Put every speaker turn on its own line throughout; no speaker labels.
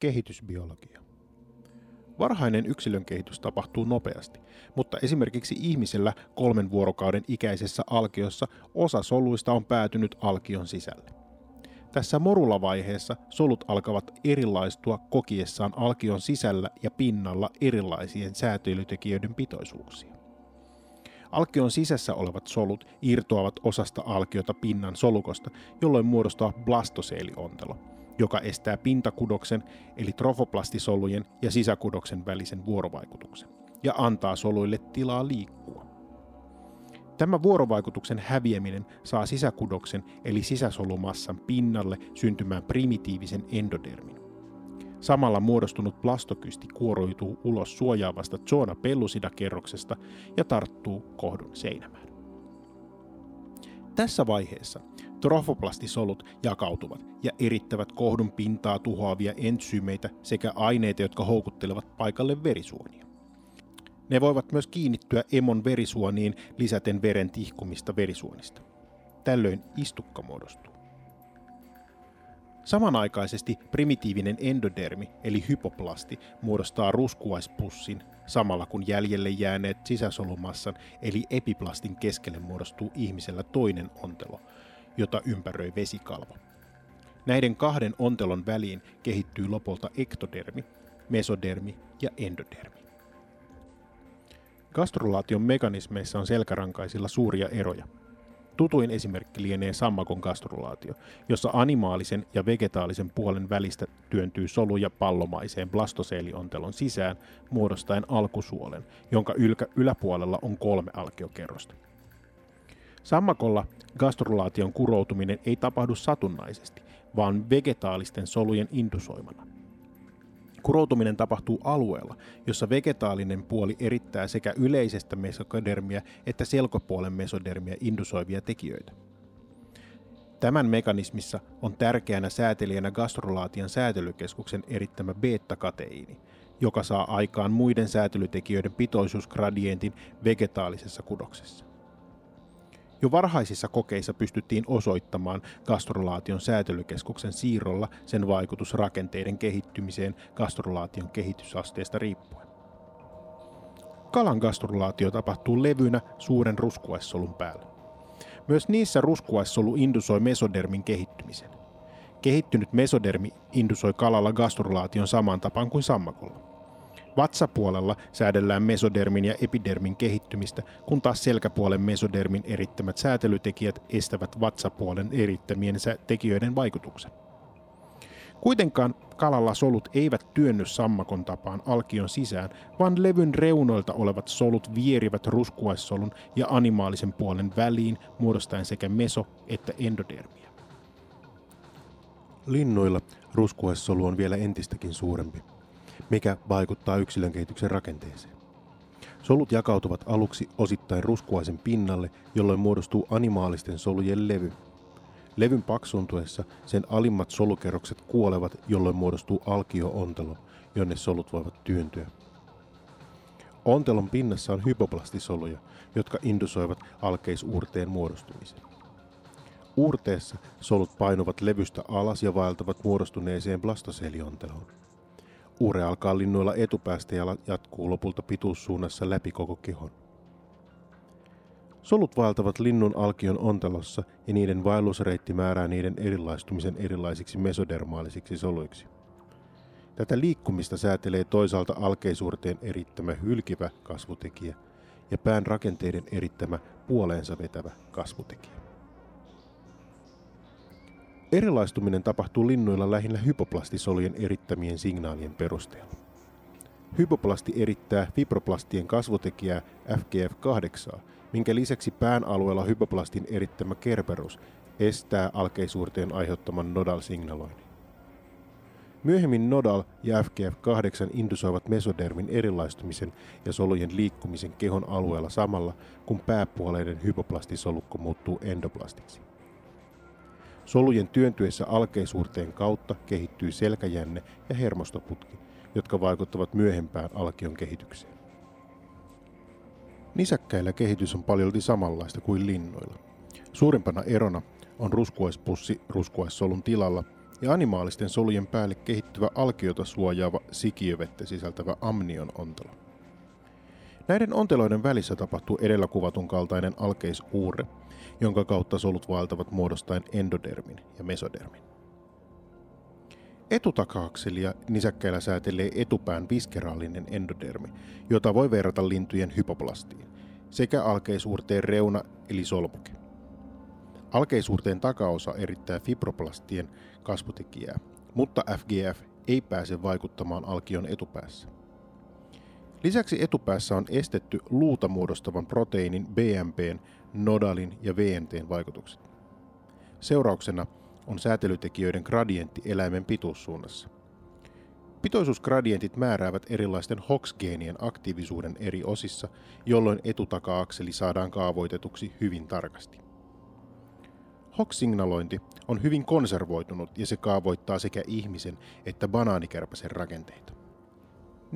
Kehitysbiologia. Varhainen yksilön kehitys tapahtuu nopeasti, mutta esimerkiksi ihmisellä kolmen vuorokauden ikäisessä alkiossa osa soluista on päätynyt alkion sisälle. Tässä morulavaiheessa solut alkavat erilaistua kokiessaan alkion sisällä ja pinnalla erilaisien säätelytekijöiden pitoisuuksia. Alkion sisässä olevat solut irtoavat osasta alkiota pinnan solukosta, jolloin muodostaa blastoseeliontelo, joka estää pintakudoksen eli trofoplastisolujen ja sisäkudoksen välisen vuorovaikutuksen ja antaa soluille tilaa liikkua. Tämä vuorovaikutuksen häviäminen saa sisäkudoksen eli sisäsolumassan pinnalle syntymään primitiivisen endodermin. Samalla muodostunut plastokysti kuoroituu ulos suojaavasta zona pellusida-kerroksesta ja tarttuu kohdun seinämään. Tässä vaiheessa trofoplastisolut jakautuvat ja erittävät kohdun pintaa tuhoavia entsyymeitä sekä aineita, jotka houkuttelevat paikalle verisuonia. Ne voivat myös kiinnittyä emon verisuoniin lisäten veren tihkumista verisuonista. Tällöin istukka muodostuu. Samanaikaisesti primitiivinen endodermi eli hypoplasti muodostaa ruskuaispussin samalla kun jäljelle jääneet sisäsolumassan eli epiplastin keskelle muodostuu ihmisellä toinen ontelo, jota ympäröi vesikalvo. Näiden kahden ontelon väliin kehittyy lopulta ektodermi, mesodermi ja endodermi. Gastrulaation mekanismeissa on selkärankaisilla suuria eroja – Tutuin esimerkki lienee sammakon gastrulaatio, jossa animaalisen ja vegetaalisen puolen välistä työntyy soluja pallomaiseen blastoseeliontelon sisään muodostaen alkusuolen, jonka yläpuolella on kolme alkiokerrosta. Sammakolla gastrulaation kuroutuminen ei tapahdu satunnaisesti, vaan vegetaalisten solujen indusoimana. Kuroutuminen tapahtuu alueella, jossa vegetaalinen puoli erittää sekä yleisestä mesodermia että selkopuolen mesodermia indusoivia tekijöitä. Tämän mekanismissa on tärkeänä säätelijänä gastrolaatian säätelykeskuksen erittämä beta-kateiini, joka saa aikaan muiden säätelytekijöiden pitoisuusgradientin vegetaalisessa kudoksessa. Jo varhaisissa kokeissa pystyttiin osoittamaan gastrolaation säätelykeskuksen siirrolla sen vaikutus rakenteiden kehittymiseen gastrolaation kehitysasteesta riippuen. Kalan gastrolaatio tapahtuu levynä suuren ruskuaissolun päällä. Myös niissä ruskuaissolu indusoi mesodermin kehittymisen. Kehittynyt mesodermi indusoi kalalla gastrolaation samaan tapaan kuin sammakolla. Vatsapuolella säädellään mesodermin ja epidermin kehittymistä, kun taas selkäpuolen mesodermin erittämät säätelytekijät estävät vatsapuolen erittämien tekijöiden vaikutuksen. Kuitenkaan kalalla solut eivät työnny sammakon tapaan alkion sisään, vaan levyn reunoilta olevat solut vierivät ruskuaissolun ja animaalisen puolen väliin muodostaen sekä meso- että endodermia. Linnuilla ruskuaissolu on vielä entistäkin suurempi mikä vaikuttaa yksilön kehityksen rakenteeseen. Solut jakautuvat aluksi osittain ruskuaisen pinnalle, jolloin muodostuu animaalisten solujen levy. Levyn paksuntuessa sen alimmat solukerrokset kuolevat, jolloin muodostuu alkio-ontelo, jonne solut voivat työntyä. Ontelon pinnassa on hypoplastisoluja, jotka indusoivat alkeisuurteen muodostumisen. Uurteessa solut painuvat levystä alas ja vaeltavat muodostuneeseen blastoselionteloon. Uure alkaa linnuilla etupäästä ja jatkuu lopulta pituussuunnassa läpi koko kehon. Solut vaeltavat linnun alkion ontelossa ja niiden vaellusreitti määrää niiden erilaistumisen erilaisiksi mesodermaalisiksi soluiksi. Tätä liikkumista säätelee toisaalta alkeisuurteen erittämä hylkivä kasvutekijä ja pään rakenteiden erittämä puoleensa vetävä kasvutekijä. Erilaistuminen tapahtuu linnuilla lähinnä hypoplastisolujen erittämien signaalien perusteella. Hypoplasti erittää fibroplastien kasvutekijää FGF8, minkä lisäksi pään alueella hypoplastin erittämä kerberus estää alkeisuurteen aiheuttaman nodal-signaloinnin. Myöhemmin nodal ja FGF8 indusoivat mesodermin erilaistumisen ja solujen liikkumisen kehon alueella samalla, kun pääpuoleinen hypoplastisolukko muuttuu endoplastiksi. Solujen työntyessä alkeisuurteen kautta kehittyy selkäjänne ja hermostoputki, jotka vaikuttavat myöhempään alkion kehitykseen. Nisäkkäillä kehitys on paljolti samanlaista kuin linnoilla. Suurimpana erona on ruskuaispussi ruskuaissolun tilalla ja animaalisten solujen päälle kehittyvä alkiota suojaava sikiövettä sisältävä amnion ontelo. Näiden onteloiden välissä tapahtuu edellä kuvatun kaltainen alkeisuurre, jonka kautta solut vaeltavat muodostaen endodermin ja mesodermin. Etutakaakselia nisäkkäillä säätelee etupään viskeraalinen endodermi, jota voi verrata lintujen hypoplastiin, sekä alkeisuurteen reuna eli solmuke. Alkeisuurteen takaosa erittää fibroplastien kasvutekijää, mutta FGF ei pääse vaikuttamaan alkion etupäässä. Lisäksi etupäässä on estetty luuta muodostavan proteiinin BMPn, nodalin ja VNTn vaikutukset. Seurauksena on säätelytekijöiden gradientti eläimen pituussuunnassa. Pitoisuusgradientit määräävät erilaisten HOX-geenien aktiivisuuden eri osissa, jolloin etutaka-akseli saadaan kaavoitetuksi hyvin tarkasti. HOX-signalointi on hyvin konservoitunut ja se kaavoittaa sekä ihmisen että banaanikärpäsen rakenteita.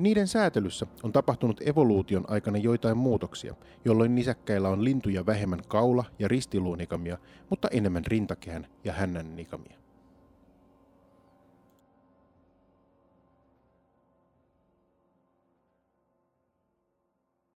Niiden säätelyssä on tapahtunut evoluution aikana joitain muutoksia, jolloin nisäkkäillä on lintuja vähemmän kaula- ja ristiluunikamia, mutta enemmän rintakehän ja hännän nikamia.